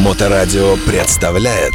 Моторадио представляет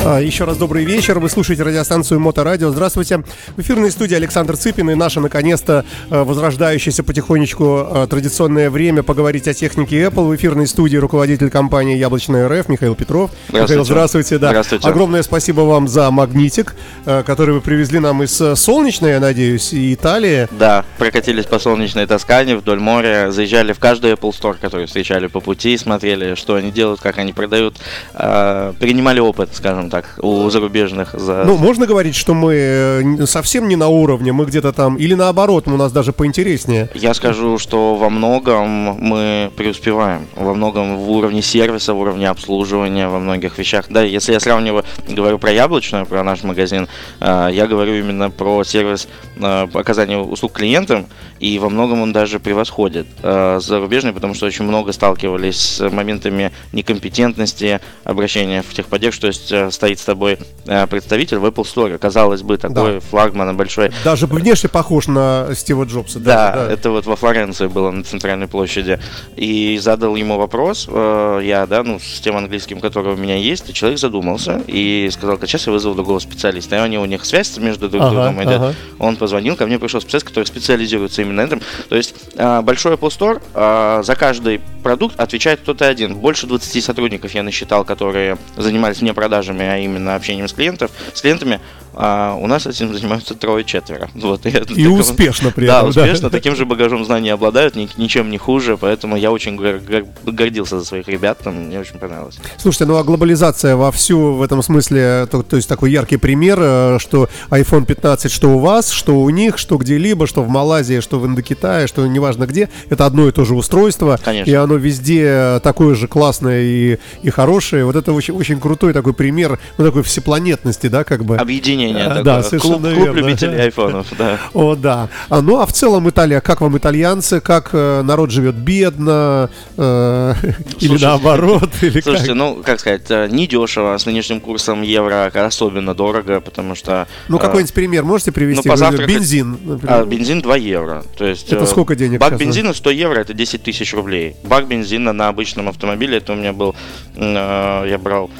Еще раз добрый вечер. Вы слушаете радиостанцию Моторадио. Здравствуйте. В эфирной студии Александр Цыпин и наше, наконец-то, э, возрождающееся потихонечку э, традиционное время поговорить о технике Apple. В эфирной студии руководитель компании Яблочная РФ Михаил Петров. Михаил, здравствуйте. Да. Здравствуйте. Огромное спасибо вам за магнитик, э, который вы привезли нам из солнечной, я надеюсь, и Италии. Да, прокатились по солнечной Тоскане вдоль моря, заезжали в каждый Apple Store, который встречали по пути, смотрели, что они делают, как они продают, принимали опыт, скажем так, у зарубежных. За... Ну, можно говорить, что мы э, совсем не на уровне, мы где-то там, или наоборот, у нас даже поинтереснее. Я скажу, что во многом мы преуспеваем. Во многом в уровне сервиса, в уровне обслуживания, во многих вещах. Да, если я сравниваю, говорю про яблочную, про наш магазин, э, я говорю именно про сервис э, по оказанию услуг клиентам, и во многом он даже превосходит зарубежный, потому что очень много сталкивались с моментами некомпетентности, обращения в техподдержку, то есть стоит с тобой э, представитель в Apple Store, казалось бы, такой Да. флагман большой, Даже внешне похож на Стива Джобса. да, даже, это вот во Флоренции было на центральной площади. И задал ему вопрос, э, я, да, ну, с тем английским, который у меня есть, и человек задумался и сказал, «Так, сейчас я вызову другого специалиста. И у них связь между друг Ага, другом идет. ага. Он позвонил, ко мне пришел специалист, который специализируется именно на этом. То есть э, большой Apple Store за каждый продукт отвечает кто-то один. Больше 20 сотрудников я насчитал, которые занимались не продажами, а именно общением с клиентов, с клиентами. А у нас этим занимаются трое-четверо. Вот, и И такого- успешно при да, этом. успешно, таким же багажом знаний обладают, ни- ничем не хуже, поэтому я очень гор- гор- гордился за своих ребят, там, мне очень понравилось. Слушайте, ну а глобализация вовсю в этом смысле, то, то есть такой яркий пример, э, что iPhone 15, что у вас, что у них, что где-либо, что в Малайзии, что в Индокитае, что неважно где, это одно и то же устройство, Конечно. и оно везде такое же классное и, и хорошее. Вот это очень, очень крутой такой пример, ну такой всепланетности, да, как бы. Объединение А, да, совершенно клуб верно. любителей айфонов, да. О, да. А, ну, а в целом Италия, как вам итальянцы, как э, народ живет бедно, э, или наоборот, или Слушайте, как? ну, как сказать, э, недешево, с нынешним курсом евро особенно дорого, потому что... Ну, э, какой-нибудь пример можете привести? ну, позавтракать- Бензин, например. А, бензин 2 евро. То есть, Это э, сколько денег Бак сейчас, бензина 100 евро, это 10 тысяч рублей. Бак бензина на обычном автомобиле, это у меня был, э, я брал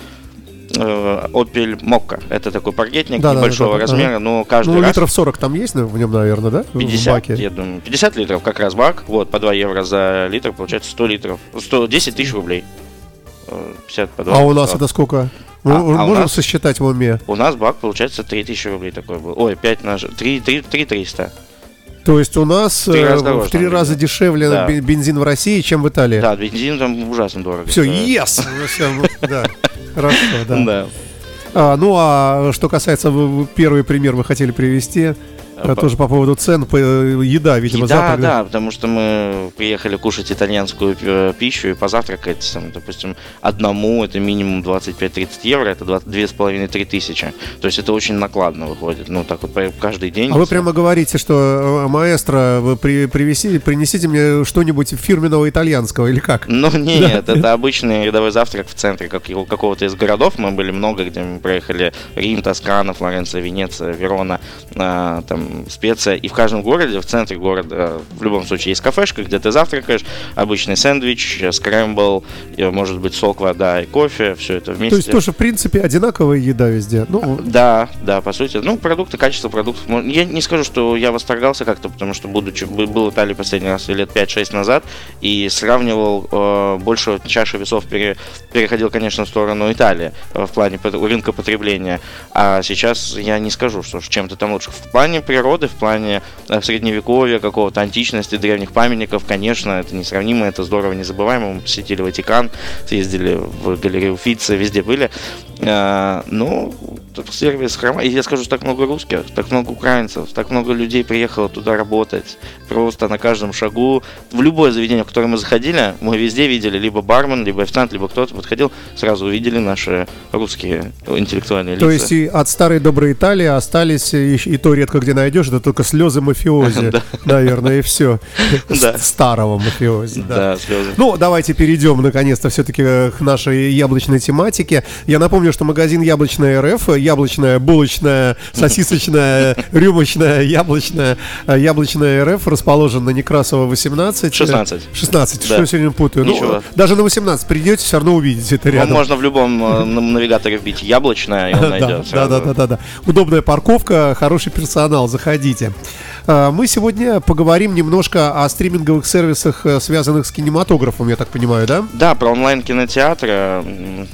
Opel Mokka. Это такой паркетник Да-да-да-да, небольшого ага. размера, но каждый Ну, раз... литров 40 там есть в нем, наверное, да? В 50, баке. я думаю. 50 литров как раз бак. Вот, по 2 евро за литр, получается 100 литров. 110 тысяч рублей. Э, 50 по 2. А у нас это сколько? Мы А- а можем нас- сосчитать в уме? У нас бак, получается, 3000 рублей такой был. Ой, 5 на... 3, 3, 3 300. То есть у нас В три э, раза в дороже, три там, раза бензин. дешевле Да. бен- бензин в России, чем в Италии. Да, бензин там ужасно дорого. Все, yes! Ну, да. Хорошо, да. А, ну а что касается вы- вы- первый пример вы хотели привести, А, э, тоже по поводу цен, по- э, еда, видимо, Еда, завтрак, да, потому что мы приехали кушать итальянскую э, пищу и позавтракать, там, допустим, одному это минимум 25-30 евро, это 2,5-3 тысячи. То есть это очень накладно выходит, ну так вот каждый день. А вы прямо говорите, что э, маэстро, вы при, привези, принесите мне что-нибудь фирменного итальянского или как? Ну нет, это обычный рядовой завтрак в центре как какого-то из городов. Мы были много, где мы проехали Рим, Тоскана, Флоренция, Венеция, Верона, а, там Специя. И в каждом городе, в центре города, в любом случае есть кафешка, где ты завтракаешь, обычный сэндвич, скрэмбл, может быть сок, вода и кофе, все это вместе. То есть тоже, в принципе, одинаковая еда везде. Ну, Да, да, по сути. Ну, продукты, качество продуктов. Я не скажу, что я восторгался как-то, потому что, будучи, бы- был в Италии последний раз лет 5-6 назад, и сравнивал э, больше чаши весов пере- переходил, конечно, в сторону Италии э, в плане рынка потребления. А сейчас я не скажу, что чем-то там лучше. В плане природы, в плане э, средневековья, какого-то античности, древних памятников, конечно, это несравнимо, это здорово, незабываемо. Мы посетили Ватикан, съездили в галерею Уффици, везде были. Э, ну, сервис хрома. И я скажу, так много русских, так много украинцев, так много людей приехало туда работать. Просто на каждом шагу. В любое заведение, в которое мы заходили, мы везде видели либо бармен, либо официант, либо кто-то подходил, сразу увидели наши русские интеллектуальные то лица. есть и от старой доброй Италии остались, и, и то редко где найдешь, это только слезы мафиози, наверное, и все. Старого мафиози, да. Да, слезы. Ну, давайте перейдем наконец-то все-таки к нашей яблочной тематике. Я напомню, что магазин Яблочная РФ яблочная, булочная, сосисочная, рюмочная, яблочная, э, яблочная РФ расположен на Некрасова 18. 16. 16, Да. что я сегодня путаю. Ну, даже на 18 придете, все равно увидите это Ну, рядом. можно в любом э, на- навигаторе вбить яблочное, и он найдет. да, да, да, да, да. Удобная парковка, хороший персонал, заходите. А, Мы сегодня поговорим немножко о стриминговых сервисах, э, связанных с кинематографом, я так понимаю, да? Да, про онлайн-кинотеатры.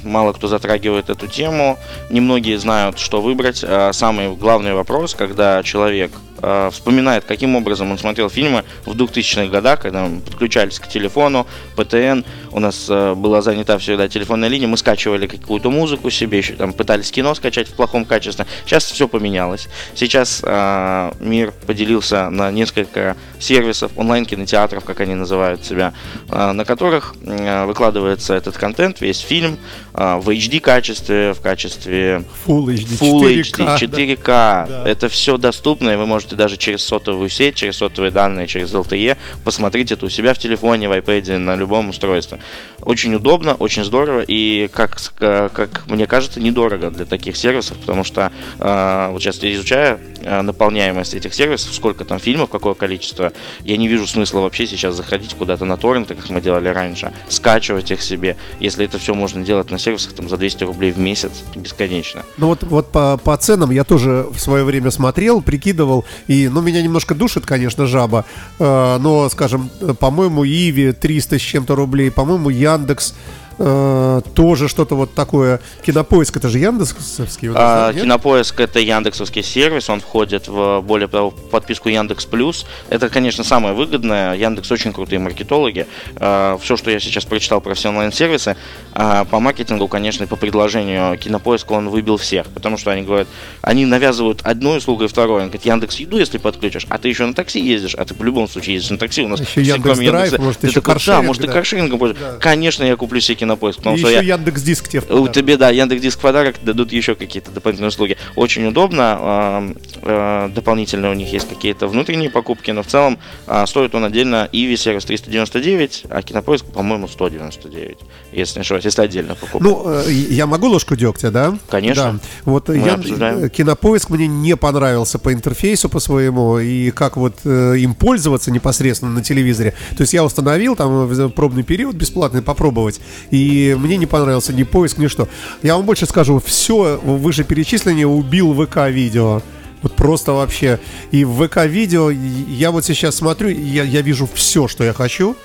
Мало кто затрагивает эту тему. Немногие знают, что выбрать. А Самый главный вопрос, когда человек а, вспоминает, каким образом он смотрел фильмы в 2000-х годах, когда мы подключались к телефону, ПТН, у нас а, была занята всегда телефонная линия, мы скачивали какую-то музыку себе, еще там пытались кино скачать в плохом качестве. Сейчас все поменялось. Сейчас а, мир поделился на несколько сервисов, онлайн-кинотеатров, как они называют себя, а, на которых м, выкладывается этот контент, весь фильм а, в HD качестве, в качестве Full HD, Full 4K, HD, 4К. Да. Это все доступно, и вы можете даже через сотовую сеть, через сотовые данные, через LTE посмотреть это у себя в телефоне, в iPad, на любом устройстве. Очень удобно, очень здорово, и как, ка- как мне кажется, недорого для таких сервисов, потому что э, вот сейчас я изучаю э, наполняемость этих сервисов, сколько там фильмов, какое количество, я не вижу смысла вообще сейчас заходить куда-то на торренты, как мы делали раньше, скачивать их себе, если это все можно делать на сервисах там за 200 рублей в месяц, бесконечно. Ну вот, вот по, по ценам я тоже в свое время смотрел, прикидывал, и, ну, меня немножко душит, конечно, жаба, э, но, скажем, э, по-моему, Иви 300 с чем-то рублей, по-моему, Яндекс э, тоже что-то вот такое. Кинопоиск, это же Яндексовский нас, А, нет? Кинопоиск это Яндексовский сервис, он входит в более того в подписку Яндекс Плюс. Это, конечно, самое выгодное. Яндекс очень крутые маркетологи. все, что я сейчас прочитал про все онлайн-сервисы, а, по маркетингу, конечно, и по предложению Кинопоиска он выбил всех, потому что они говорят, они навязывают одну услугу и вторую. Он говорит, Яндекс Еду, если подключишь, а ты еще на такси ездишь, а ты по любому случаю ездишь на такси. У нас Еще все, Яндекс кроме Драйв, Яндекса. может, Ты еще такой, да, может, и да. каршерингом. Да. Конечно, я куплю себе Кинопоиск, потому И что еще я Яндекс Диск тебе у тебе, да, Яндекс Диск подарок дадут еще какие-то дополнительные услуги. Очень удобно. а, Дополнительно у них есть какие-то внутренние покупки, но в целом а, стоит он отдельно Иви сервис 399, а Кинопоиск, по-моему, 199, если не ошибаюсь, если отдельно покупка. Ну, э, я могу ложку дегтя, да? Конечно. Да. Вот Мы я, обсуждаем. э, кинопоиск мне не понравился по интерфейсу по своему и как вот э, им пользоваться непосредственно на телевизоре. То есть я установил там э, пробный период бесплатный попробовать, и мне не понравился ни поиск, ни что. Я вам больше скажу, все вышеперечисление убил ВК-видео. Вот просто вообще. И в ВК-видео я вот сейчас смотрю, я, я вижу все, что я хочу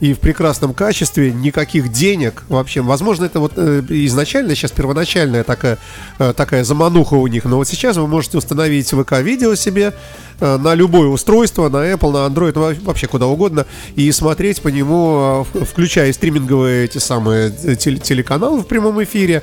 и в прекрасном качестве, никаких денег вообще. Возможно, это вот э, изначально, сейчас первоначальная такая, э, такая замануха у них, но вот сейчас вы можете установить ВК-видео себе э, на любое устройство, на Apple, на Android, во- вообще куда угодно, и смотреть по нему, включая стриминговые эти самые тел- телеканалы в прямом эфире,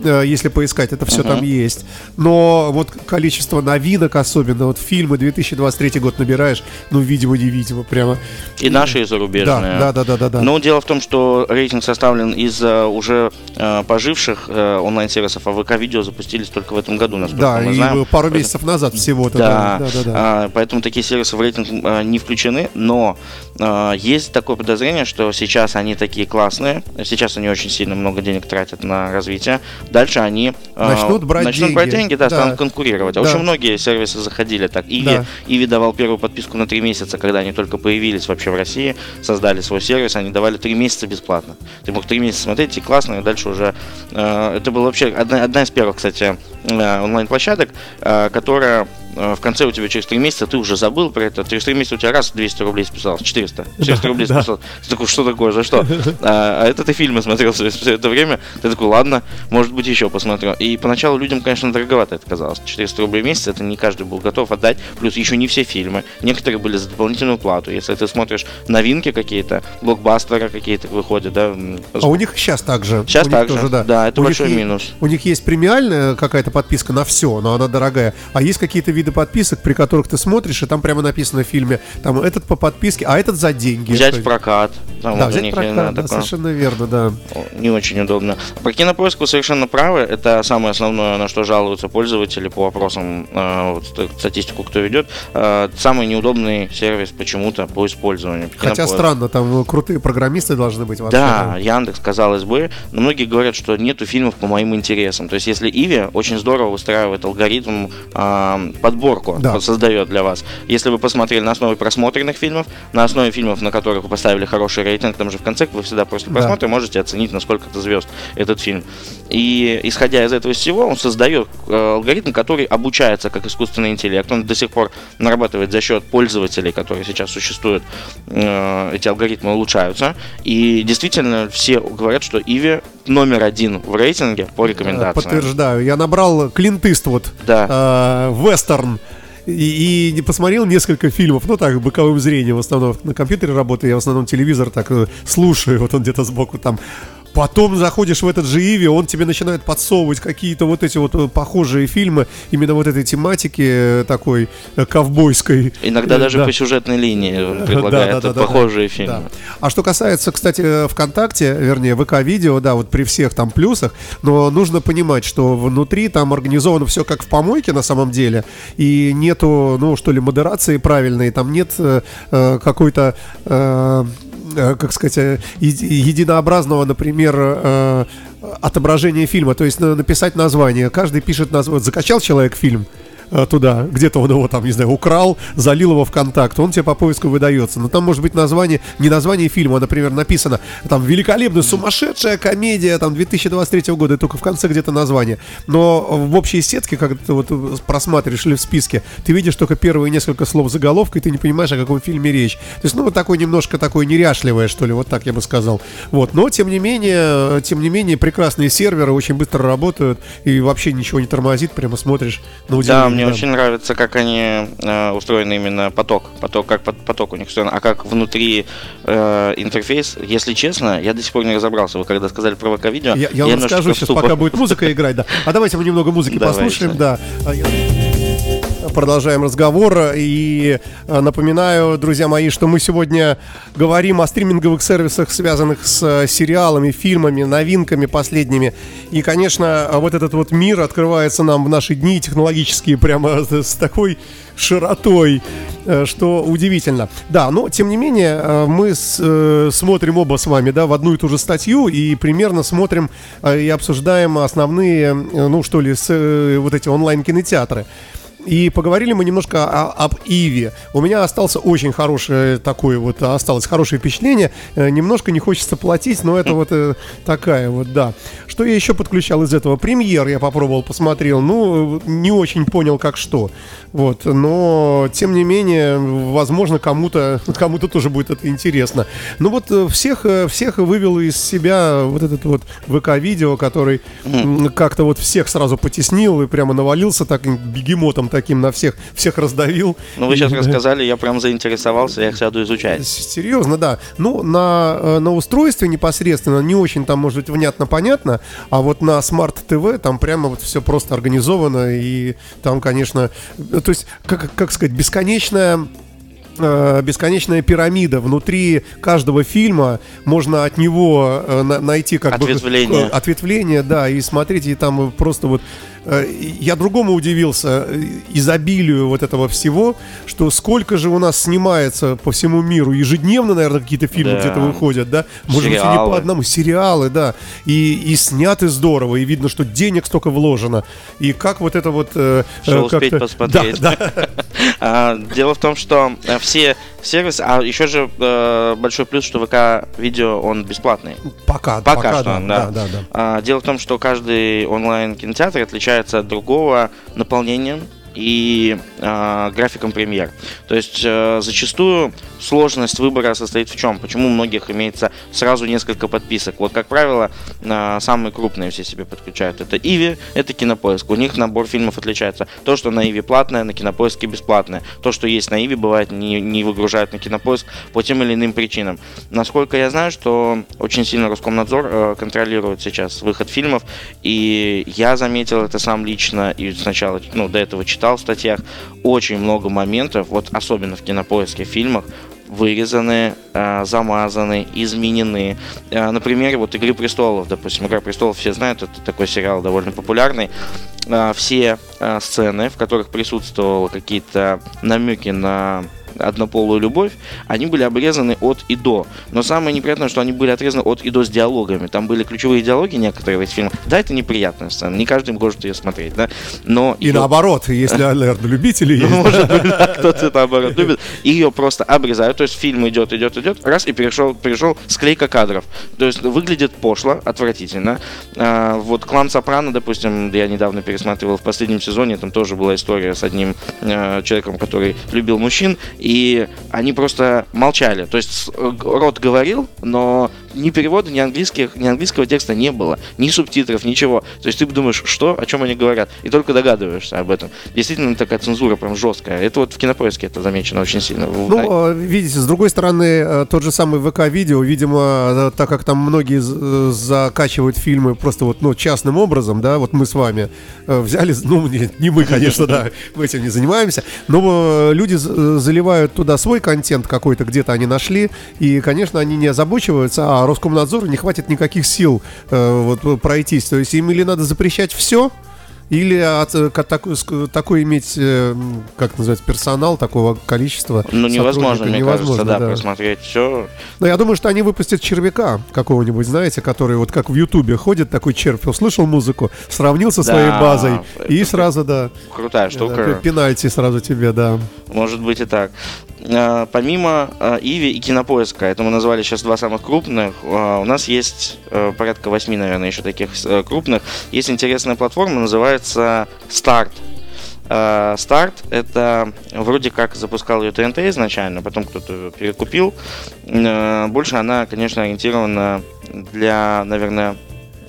если поискать, это все там есть. Но вот количество новинок, особенно вот фильмы 2023 год набираешь, ну, видимо-невидимо, прямо. И наши, и зарубежные. Да, да, да, да, да. Но дело в том, что рейтинг составлен из э, уже э, поживших э, онлайн-сервисов, а ВК-видео запустились только в этом году, насколько Да, мы и знаем. пару месяцев назад всего-то. Да, да, да, да. а, поэтому такие сервисы в рейтинг а, не включены, но а, есть такое подозрение, что сейчас они такие классные, сейчас они очень сильно много денег тратят на развитие, дальше они а, Начнут брать начнут брать деньги, деньги, да, да. станут конкурировать. А Да. Очень многие сервисы заходили так. Иви, Да. Иви давал первую подписку на три месяца, когда они только появились вообще в России, создали свой сервис, они давали три месяца бесплатно. Ты мог три месяца смотреть, и классно, и дальше уже... э, это было вообще одна, одна из первых, кстати, э, онлайн-площадок, э, которая в конце у тебя через три месяца ты уже забыл про это. Через три месяца у тебя раз 200 рублей списалось, 400. 400 Да, рублей да. списалось. Ты такой, что такое, за что? А, а это ты фильмы смотрел все, все это время. Ты такой, ладно, может быть еще посмотрю. И поначалу людям, конечно, дороговато это казалось. 400 рублей в месяц, это не каждый был готов отдать. Плюс еще не все фильмы. Некоторые были за дополнительную плату. Если ты смотришь новинки какие-то, блокбастеры какие-то выходят, да. А у них сейчас так же. Сейчас У так же. тоже, Да, это У большой минус. У них есть премиальная какая-то подписка на все, но она дорогая. А есть какие-то виды виды подписок, при которых ты смотришь, и там прямо написано в фильме, там этот по подписке, а этот за деньги. Взять в прокат. Там да, вот взять прокат, да, такое. совершенно верно, да. Не очень удобно. Про кинопоиск вы совершенно правы. Это самое основное, на что жалуются пользователи по вопросам, э, вот, статистику кто ведет. Э, самый неудобный сервис почему-то по использованию. Хотя странно, там крутые программисты должны быть вообще. Да, Яндекс, казалось бы. Но многие говорят, что нету фильмов по моим интересам. То есть, если Иви очень здорово выстраивает алгоритм э, подборку, да. создает для вас. Если вы посмотрели на основе просмотренных фильмов, на основе фильмов, на которых вы поставили хороший рейтинг, там же в конце вы всегда просто да. просмотре можете оценить, насколько это звезд этот фильм. И исходя из этого всего, он создает э, алгоритм, который обучается как искусственный интеллект. Он до сих пор нарабатывает за счет пользователей, которые сейчас существуют, э, эти алгоритмы улучшаются. И действительно все говорят, что Иви номер один в рейтинге по рекомендациям. Подтверждаю. Я набрал Клинт Иствуд, да. э, вестерн, и, и посмотрел несколько фильмов, ну так, боковым зрением в основном. На компьютере работаю, я в основном телевизор так э, слушаю, вот он где-то сбоку там Потом заходишь в этот же Иви, он тебе начинает подсовывать какие-то вот эти вот э, похожие фильмы, именно вот этой тематики э, такой э, ковбойской. Иногда даже да. по сюжетной линии предлагает да, да, похожие фильмы. А что касается, кстати, ВКонтакте, вернее, ВК-видео, да, вот при всех там плюсах, но нужно понимать, что внутри там организовано все как в помойке на самом деле, и нету, ну, что ли, модерации правильной, там нет э, какой-то... Э, как сказать, э, единообразного, например, э, отображения фильма. То есть написать название. Каждый пишет название. Закачал человек фильм, Э, туда, где-то он его там, не знаю, украл, залил его в контакт, он тебе по поиску выдается. Но там может быть название, не название фильма, а, например, написано там великолепная, сумасшедшая комедия там 2023 года, и только в конце где-то название. Но в общей сетке, когда ты вот просматриваешь или в списке, ты видишь только первые несколько слов заголовка, и ты не понимаешь, о каком фильме речь. То есть, ну, вот такой немножко такой неряшливое, что ли, вот так я бы сказал. Вот, но тем не менее, тем не менее, прекрасные серверы очень быстро работают, и вообще ничего не тормозит, прямо смотришь на удивление. Да, мне да. очень нравится, как они э, устроены именно поток, поток, как поток у них устроен, а как внутри э, интерфейс. Если честно, я до сих пор не разобрался. Вы когда сказали про ВК-видео, я, я, я вам расскажу сейчас, пока будет музыка играть, да. А давайте мы немного музыки послушаем, да. Продолжаем разговор. И э, напоминаю, друзья мои, что мы сегодня говорим о стриминговых сервисах, связанных с э, сериалами, фильмами, новинками последними. И, конечно, вот этот вот мир открывается нам в наши дни технологические прямо с такой широтой, э, что удивительно. Да, но тем не менее мы с, смотрим оба с вами, да, в одну и ту же статью и примерно смотрим и обсуждаем основные, ну что ли, с, вот эти онлайн-кинотеатры. И поговорили мы немножко о, об Иве. У меня остался очень хорошее такое вот, осталось хорошее впечатление. Э, немножко не хочется платить, но это вот э, такая вот, да. Что я еще подключал из этого? Премьер я попробовал, посмотрел. Ну, не очень понял, как что. Вот, но, тем не менее, возможно, кому-то кому тоже будет это интересно. Ну вот э, всех, всех вывел из себя вот этот вот ВК-видео, который как-то вот всех сразу потеснил и прямо навалился так бегемотом таким на всех, всех раздавил. Ну, вы сейчас рассказали, я прям заинтересовался, я их сяду изучать. Серьезно, да. Ну, на, э, на устройстве непосредственно не очень там, может быть, внятно-понятно, а вот на Smart TV там прямо вот все просто организовано, и там, конечно, э, то есть, как, как сказать, бесконечная э, бесконечная пирамида. Внутри каждого фильма можно от него найти как ответвление. бы ответвление, да, и смотреть, и там просто вот я другому удивился э, изобилию вот этого всего, что сколько же у нас снимается по всему миру ежедневно, наверное, какие-то фильмы да. где-то выходят, да, может сериалы. быть и не по одному, сериалы, да, и, и сняты здорово, и видно, что денег столько вложено, и как вот это вот... Э, Что успеть посмотреть. Да, да. А, дело в том, что все сервисы, а еще же большой плюс, что ВК-видео, он бесплатный. Пока, пока, пока что, да. да, да, да. А, дело в том, что каждый онлайн-кинотеатр отличается отличается от другого наполнением и э, графиком премьер. То есть э, зачастую сложность выбора состоит в чем? Почему у многих имеется сразу несколько подписок? Вот, как правило, э, самые крупные все себе подключают. Это Иви, это Кинопоиск. У них набор фильмов отличается. То, что на Иви платное, на Кинопоиске бесплатное. То, что есть на Иви, бывает не, не выгружают на Кинопоиск по тем или иным причинам. Насколько я знаю, что очень сильно Роскомнадзор э, контролирует сейчас выход фильмов, и я заметил это сам лично и сначала, ну, до этого читал читал в статьях, очень много моментов, вот особенно в кинопоиске, в фильмах, вырезаны, э, замазаны, изменены. Э, например, вот «Игры престолов», допустим, «Игра престолов» все знают, это такой сериал довольно популярный. Э, все э, сцены, в которых присутствовали какие-то намеки на однополую любовь, они были обрезаны от и до. Но самое неприятное, что они были отрезаны от и до с диалогами. Там были ключевые диалоги некоторые в этих фильмах. Да, это неприятная сцена, не каждый может ее смотреть, да. Но и ее... наоборот, если, наверное, любители есть. Может быть, кто-то наоборот любит. Ее просто обрезают, то есть фильм идет, идет, идет, раз и перешел, перешел склейка кадров. То есть выглядит пошло, отвратительно. А, вот клан Сопрано, допустим, я недавно пересматривал в последнем сезоне, там тоже была история с одним а, человеком, который любил мужчин, и они просто молчали. То есть рот говорил, но ни перевода, ни английских, ни английского текста не было, ни субтитров, ничего. То есть ты думаешь, что, о чем они говорят, и только догадываешься об этом. Действительно такая цензура прям жесткая. Это вот в кинопоиске это замечено очень сильно. Ну, видите, с другой стороны, э, тот же самый ВК-видео, видимо, э, так как там многие э, закачивают фильмы просто вот, ну, частным образом, да, вот мы с вами взяли, ну, не, не мы, конечно, да, мы этим не занимаемся, но люди заливают туда свой контент какой-то, где-то они нашли, и, конечно, они не озабочиваются, а Роскомнадзору не хватит никаких сил э, вот, пройтись. То есть им или надо запрещать все, или от, э, такой, такой иметь, э, как называется, персонал такого количества? Ну, невозможно, мне невозможно, кажется, да, да, просмотреть все. Но я думаю, что они выпустят червяка какого-нибудь, знаете, который вот как в Ютубе ходит такой червь, услышал музыку, сравнил со своей да, базой и сразу, да. Крутая штука. Да, пенальти сразу тебе, да. Может быть и так. А, помимо а, Иви и Кинопоиска, это мы назвали сейчас два самых крупных, а, у нас есть э, порядка восьми, наверное, еще таких э, крупных. Есть интересная платформа, называется Start. Старт uh, это вроде как запускал ее ТНТ изначально, потом кто-то перекупил. Uh, больше она, конечно, ориентирована для, наверное,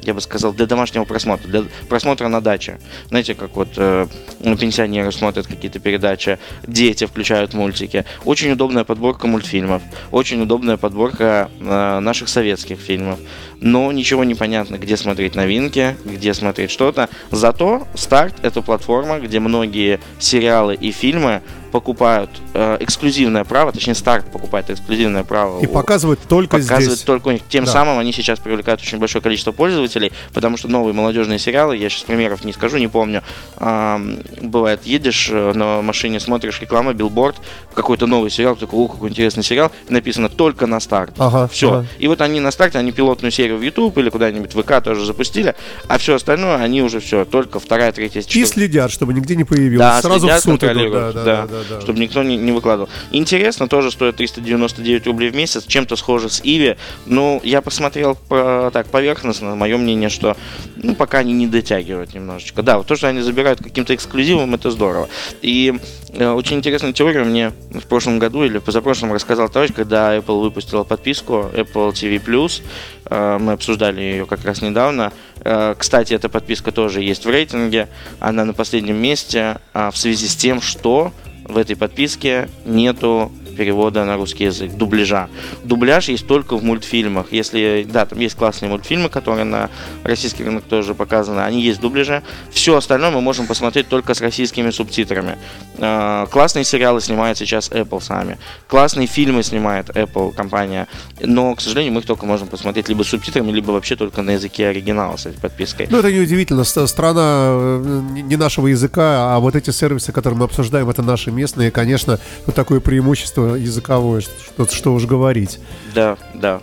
я бы сказал, для домашнего просмотра, для просмотра на даче. Знаете, как вот э, пенсионеры смотрят какие-то передачи, дети включают мультики. Очень удобная подборка мультфильмов, очень удобная подборка э, наших советских фильмов. Но ничего не понятно, где смотреть новинки, где смотреть что-то. Зато старт это платформа, где многие сериалы и фильмы покупают э, эксклюзивное право, точнее старт покупает эксклюзивное право. И показывают только показывают здесь. только у них. Тем да. самым они сейчас привлекают очень большое количество пользователей, потому что новые молодежные сериалы, я сейчас примеров не скажу, не помню, э, бывает, едешь э, на машине, смотришь реклама, билборд, какой-то новый сериал, такой, о, какой интересный сериал, написано только на старт. Ага, все. Ага. И вот они на старте, они пилотную серию в YouTube или куда-нибудь в ВК тоже запустили, а все остальное они уже все, только вторая, третья, четвертая. И следят, чтобы нигде не появилось. Да, Сразу следят, в суд идут. Да, да, да, да, да, чтобы никто не, не выкладывал. Интересно, тоже стоит 399 рублей в месяц, чем-то схоже с Иви. Ну, я посмотрел по, так поверхностно, мое мнение, что ну, пока они не дотягивают немножечко. Да, вот то, что они забирают каким-то эксклюзивом, это здорово. И э, очень интересная теория мне в прошлом году или позапрошлом рассказал товарищ, когда Apple выпустила подписку Apple TV+, э, мы обсуждали ее как раз недавно. Э, кстати, эта подписка тоже есть в рейтинге, она на последнем месте э, в связи с тем, что в этой подписке нету перевода на русский язык, дубляжа. Дубляж есть только в мультфильмах. Если, да, там есть классные мультфильмы, которые на российский рынок тоже показаны, они есть в дубляже. Все остальное мы можем посмотреть только с российскими субтитрами. Э, классные сериалы снимает сейчас Apple сами. Классные фильмы снимает Apple компания. Но, к сожалению, мы их только можем посмотреть либо с субтитрами, либо вообще только на языке оригинала с этой подпиской. Ну, это неудивительно. Страна э, не нашего языка, а вот эти сервисы, которые мы обсуждаем, это наши местные. Конечно, вот такое преимущество языковое, что, что уж говорить. Да, да.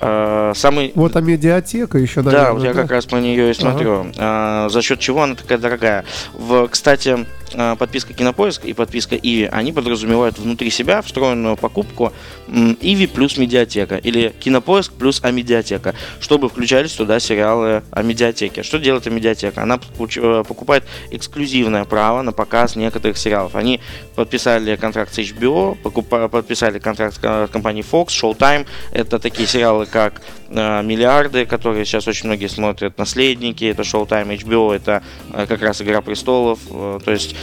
А, самый... Вот а медиатека еще, наверное. Да, вот я как раз по нее и смотрю. Ага. А, за счет чего она такая дорогая. В, кстати, подписка Кинопоиск и подписка Иви, они подразумевают внутри себя встроенную покупку Иви плюс медиатека или Кинопоиск плюс Амедиатека, чтобы включались туда сериалы о медиатеке. Что делает Амедиатека? Она э, покупает эксклюзивное право на показ некоторых сериалов. Они подписали контракт с HBO, подписали контракт с компанией Fox, Showtime. Это такие сериалы, как э, «Миллиарды», которые сейчас очень многие смотрят, «Наследники», это Showtime, HBO, это э, как раз «Игра престолов», то есть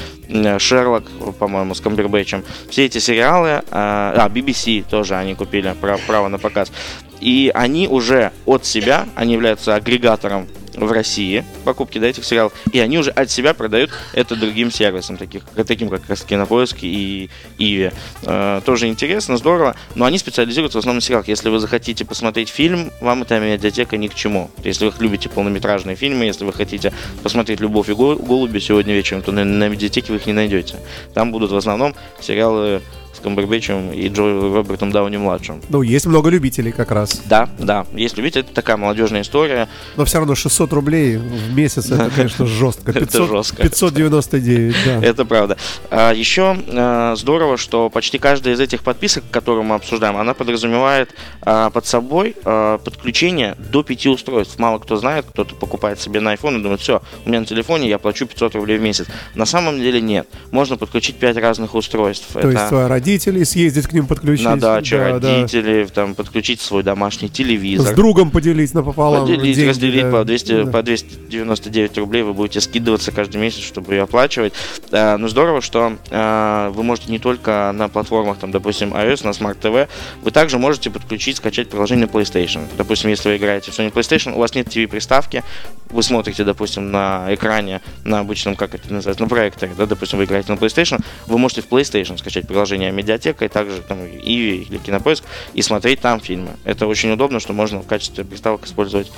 Шерлок, по-моему, с Камбербэтчем. Все эти сериалы, а, BBC тоже они купили право на показ. И они уже от себя, они являются агрегатором в России покупки да, этих сериалов, и они уже от себя продают это другим сервисам, таких, таким как Кинопоиск и Иви. Э, тоже интересно, здорово, но они специализируются в основном на сериалах. Если вы захотите посмотреть фильм, вам эта медиатека ни к чему. Если вы любите полнометражные фильмы, если вы хотите посмотреть «Любовь и голуби» сегодня вечером, то на, на медиатеке вы их не найдете. Там будут в основном сериалы с Камбербэтчем и Джо Робертом Дауни-младшим. Ну, есть много любителей как раз. Да, да, есть любители, это такая молодежная история. Но все равно 600 рублей в месяц, это, конечно, жестко. 500, это жестко. 599, да. Это правда. А, еще а, здорово, что почти каждая из этих подписок, которые мы обсуждаем, она подразумевает а, под собой а, подключение до пяти устройств. Мало кто знает, кто-то покупает себе на iPhone и думает, все, у меня на телефоне я плачу 500 рублей в месяц. На самом деле нет. Можно подключить 5 разных устройств. То это... есть родителей съездить к ним подключить. На даче да, родителей, да. там, подключить свой домашний телевизор. С другом поделить напополам. Поделить, деньги, разделить да. по, 200, да. по 299 рублей вы будете скидываться каждый месяц, чтобы ее оплачивать. А, но здорово, что а, вы можете не только на платформах, там, допустим, iOS, на Smart TV, вы также можете подключить, скачать приложение PlayStation. Допустим, если вы играете в Sony PlayStation, у вас нет TV-приставки, вы смотрите, допустим, на экране, на обычном, как это называется, на проекторе, да, допустим, вы играете на PlayStation, вы можете в PlayStation скачать приложение медиатека и также там Иви или Кинопоиск и смотреть там фильмы. Это очень удобно, что можно в качестве приставок использовать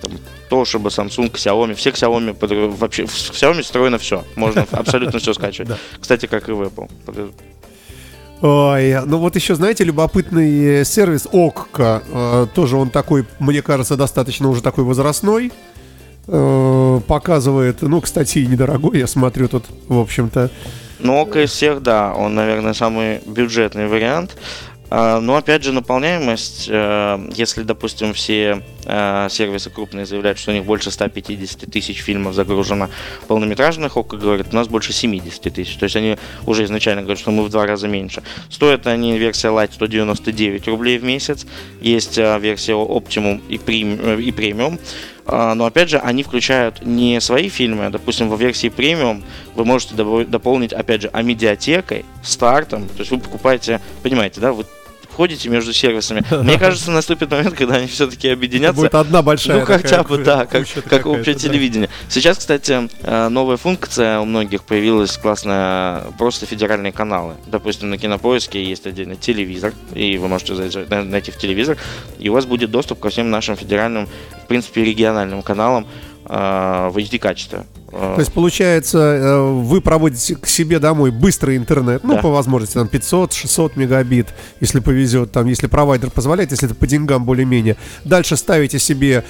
там, Toshiba, Samsung, Xiaomi. Все Xiaomi, под, вообще в Xiaomi встроено все. Можно абсолютно все скачивать. Кстати, как и в Apple. Ой, ну вот еще, знаете, любопытный сервис Окка. Э, тоже он такой, мне кажется, достаточно уже такой возрастной. Э, показывает, ну, кстати, недорогой, я смотрю тут, в общем-то. Ну, ОК из всех, да, он, наверное, самый бюджетный вариант. А, но опять же наполняемость, э, если, допустим, все э, сервисы крупные заявляют, что у них больше 150 тысяч фильмов загружено полнометражных, ОК говорит, у нас больше 70 тысяч. То есть они уже изначально говорят, что мы в два раза меньше. Стоят они версия Lite 199 рублей в месяц, есть э, версия Optimum и а, но опять же, они включают не свои фильмы, а, допустим, во версии премиум вы можете дополнить, опять же, а медиатекой, стартом, то есть вы покупаете, понимаете, да, вы ходите между сервисами. Мне кажется, наступит момент, когда они все-таки объединятся. Будет одна большая. Ну, хотя бы, да, как, как общее телевидение. Сейчас, кстати, э, новая функция у многих появилась классная, просто федеральные каналы. Допустим, на Кинопоиске есть отдельный телевизор, и вы можете найти в телевизор, и у вас будет доступ ко всем нашим федеральным, в принципе, региональным каналам в HD качестве. То есть, получается, э, вы проводите к себе домой быстрый интернет, ну, да. по возможности, там, 500-600 мегабит, если повезет, там, если провайдер позволяет, если это по деньгам более-менее. Дальше ставите себе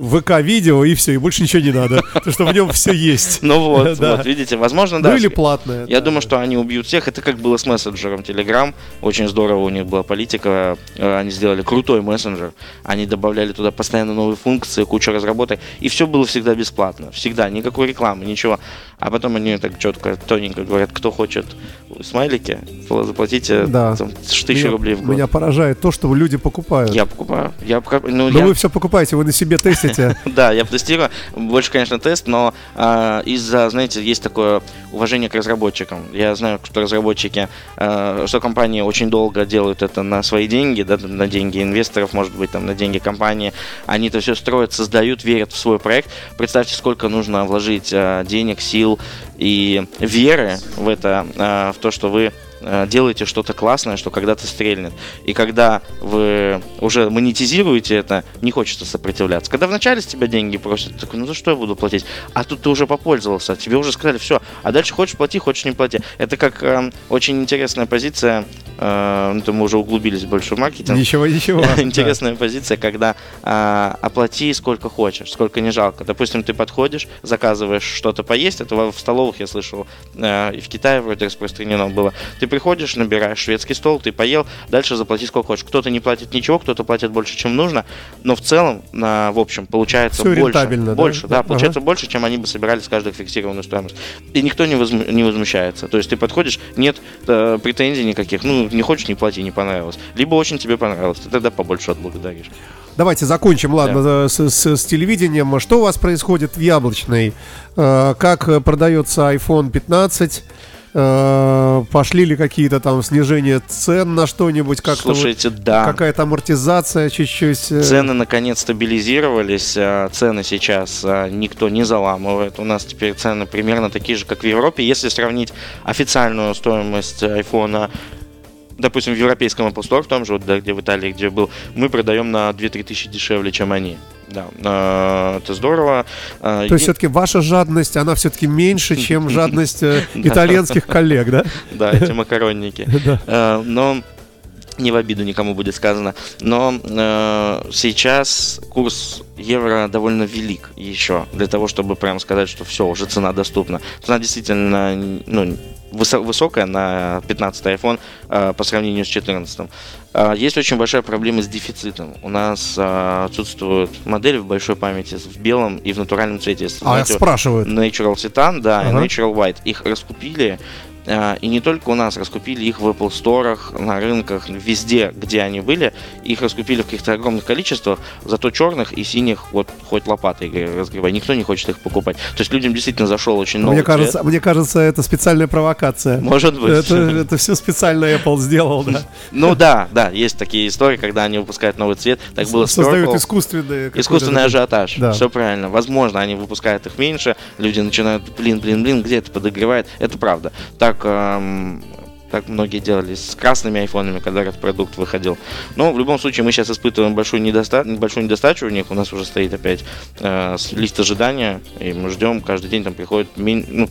ВК-видео и все, и больше ничего не надо, потому что в нем все есть. Ну вот, вот, видите, возможно, да. Ну или платное. Я думаю, что они убьют всех. Это как было с мессенджером Telegram. Очень здорово у них была политика. Э, они сделали крутой мессенджер. Они добавляли туда постоянно новые функции, кучу разработок. И все было всегда бесплатно. Всегда. Никакой рекламы, ничего. А потом они так четко, тоненько говорят, кто хочет смайлики, заплатите да. там, тысячи меня, рублей в год. Меня поражает то, что люди покупают. Я покупаю. Я, ну, но я... вы все покупаете, вы на себе тестите. Да, я тестирую. Больше, конечно, тест, но а, из-за, знаете, есть такое уважение к разработчикам. Я знаю, что разработчики, а, что компании очень долго делают это на свои деньги, да, на деньги инвесторов, может быть, там, на деньги компании. Они это все строят, создают, верят в свой проект. Представьте, сколько нужно вложить а, денег, сил и веры в это, в то, что вы делаете что-то классное, что когда-то стрельнет. И когда вы уже монетизируете это, не хочется сопротивляться. Когда вначале с тебя деньги просят, ты такой, ну за что я буду платить? А тут ты уже попользовался, тебе уже сказали, все, а дальше хочешь плати, хочешь не плати. Это как э, очень интересная позиция, э, ну, то мы уже углубились больше в маркетинг. Ничего, ничего. Интересная позиция, когда э, оплати сколько хочешь, сколько не жалко. Допустим, ты подходишь, заказываешь что-то поесть, это в столовых я слышал, э, и в Китае вроде распространено было. Ты приходишь, набираешь шведский стол, ты поел, дальше заплати сколько хочешь. Кто-то не платит ничего, кто-то платит больше, чем нужно, но в целом, на, в общем, получается Все больше. Да? Больше, да, да получается ага. больше, чем они бы собирали с каждой фиксированную стоимость. И никто не, возму, не возмущается. То есть ты подходишь, нет э, претензий никаких, ну, не хочешь, не плати, не понравилось. Либо очень тебе понравилось, ты тогда побольше отблагодаришь. Давайте закончим, ладно, да. с, с, с телевидением. Что у вас происходит в яблочной? Э, как продается iPhone 15? Э, пошли ли какие-то там снижения цен на что-нибудь? Как Слушайте, вот, да. Какая-то амортизация чуть-чуть? Э? Цены наконец стабилизировались. А цены сейчас а, никто не заламывает. У нас теперь цены примерно такие же, как в Европе. Если сравнить официальную стоимость айфона допустим, в европейском Apple Store, в том же, вот, да, где в Италии, где был, мы продаем на 2-3 тысячи дешевле, чем они. Да, э, это здорово. Э, То есть все-таки ваша жадность, она все-таки меньше, чем жадность э, итальянских коллег, да? Да, эти макаронники. Но не в обиду никому будет сказано. Но сейчас курс евро довольно велик еще для того, чтобы прям сказать, что все, уже цена доступна. Цена действительно ну, высокая на 15 iPhone э, по сравнению с 14. Э, есть очень большая проблема с дефицитом. У нас э, отсутствуют модели в большой памяти в белом и в натуральном цвете. А, Знаете, спрашивают. Natural Titan, да, ага. и Natural White. Их раскупили и не только у нас, раскупили их в Apple Store, на рынках, везде, где они были. Их раскупили в каких-то огромных количествах, зато черных и синих вот хоть лопатой разгребай. Никто не хочет их покупать. То есть людям действительно зашел очень новый мне кажется, мне кажется, это специальная провокация. Может быть. Это, это все специально Apple сделал, да? Ну да, да, есть такие истории, когда они выпускают новый цвет. Так было Создают искусственный... Искусственный ажиотаж. Да. Все правильно. Возможно, они выпускают их меньше, люди начинают, блин, блин, блин, где это подогревает. Это правда. Так как так многие делали с красными айфонами, когда этот продукт выходил. Но в любом случае мы сейчас испытываем большую, недоста... большую недостачу у них. У нас уже стоит опять э, лист ожидания, и мы ждем, каждый день там приходит ну,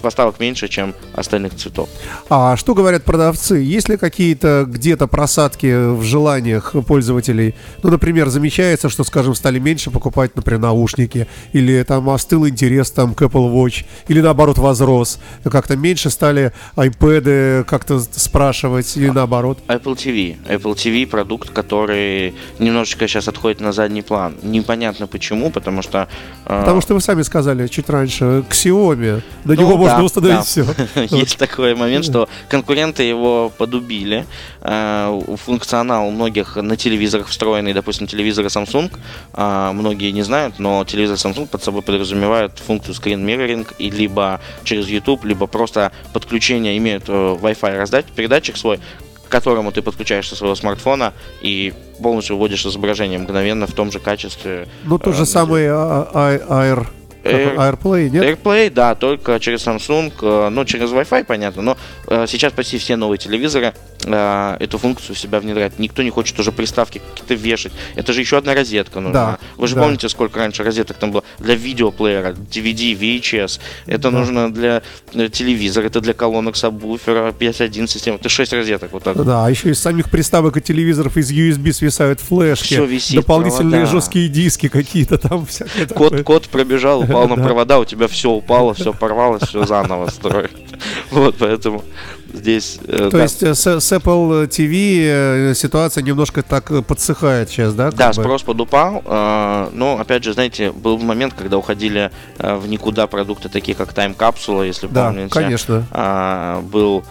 поставок меньше, чем остальных цветов. А что говорят продавцы? Есть ли какие-то где-то просадки в желаниях пользователей? Ну, например, замечается, что, скажем, стали меньше покупать, например, наушники, или там остыл интерес там к Apple Watch, или наоборот возрос, как-то меньше стали iPad как-то спрашивать, или наоборот? Apple TV. Apple TV продукт, который немножечко сейчас отходит на задний план. Непонятно почему, потому что... Э, потому что вы сами сказали чуть раньше, к Xiaomi до ну, него да, можно установить да. все. Есть такой момент, что конкуренты его подубили. Э, функционал многих на телевизорах встроенный, допустим, телевизоры Samsung, э, многие не знают, но телевизор Samsung под собой подразумевает функцию screen mirroring, и либо через YouTube, либо просто подключение имеют э, Wi-Fi раздать, передатчик свой, к которому ты подключаешься своего смартфона и полностью вводишь изображение мгновенно в том же качестве. Ну, тот же самый а, а, Air Air... AirPlay, нет? AirPlay, да, только через Samsung, э, ну, через Wi-Fi, понятно, но э, сейчас почти все новые телевизоры э, эту функцию в себя внедряют. Никто не хочет уже приставки какие-то вешать. Это же еще одна розетка нужна. Да, Вы же да. помните, сколько раньше розеток там было для видеоплеера, DVD, VHS. Это да. нужно для телевизора, это для колонок сабвуфера, PS1 система. Это 6 розеток вот так. Да, а еще из самих приставок и телевизоров из USB свисают флешки. Все висит, дополнительные провода. жесткие диски какие-то там. Код, код пробежал, упал на провода, у тебя все упало, все порвалось, все заново строить. Вот, поэтому здесь... Э, То есть э, с, Apple TV э, ситуация немножко так подсыхает сейчас, да? Да, спрос подупал, но, опять же, знаете, был момент, когда уходили в никуда продукты, такие как Time Capsule, если да, помните. конечно. А, был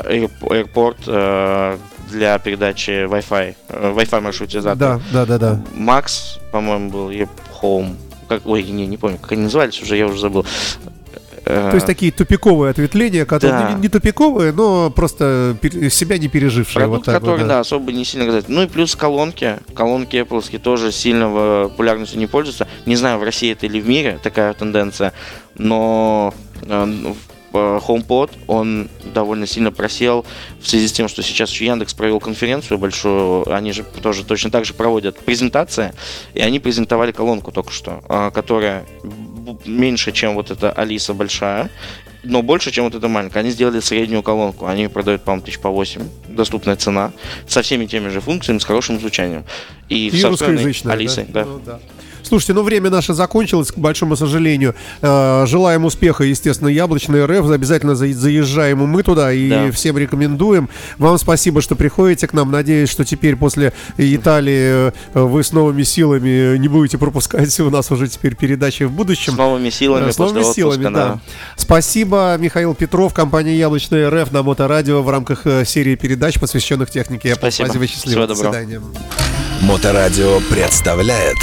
Airport для передачи Wi-Fi, Wi-Fi маршрутизатор. Да, да, да, да. Max, по-моему, был, Home как, ой, не, не помню, как они назывались, уже я уже забыл. То есть такие тупиковые ответвления, которые да. не, не тупиковые, но просто себя не пережившие. Продукт, вот так который, вот, да. да, особо не сильно сказать. Ну и плюс колонки. Колонки Apple тоже сильно популярностью не пользуются. Не знаю, в России это или в мире такая тенденция, но э, HomePod, он довольно сильно просел в связи с тем, что сейчас еще Яндекс провел конференцию большую, они же тоже точно так же проводят презентации, и они презентовали колонку только что, а, которая меньше, чем вот эта Алиса большая, но больше, чем вот эта маленькая. Они сделали среднюю колонку. Они продают, по-моему, тысяч по 8. Доступная цена. Со всеми теми же функциями, с хорошим звучанием. И, и русскоязычная, Алисой, да? да. Ну, да. Слушайте, ну время наше закончилось, к большому сожалению. Э, желаем успеха, естественно, Яблочный РФ. Обязательно заезжаем мы туда и да. всем рекомендуем. Вам спасибо, что приходите к нам. Надеюсь, что теперь после Италии э, вы с новыми силами не будете пропускать у нас уже теперь передачи в будущем. С новыми силами. С новыми силами, отпуска, да. да. Спасибо, Михаил Петров, компания Яблочный РФ на Моторадио в рамках э, серии передач, посвященных технике. Спасибо. Спасибо, счастливо. Всего доброго. До свидания. Моторадио представляет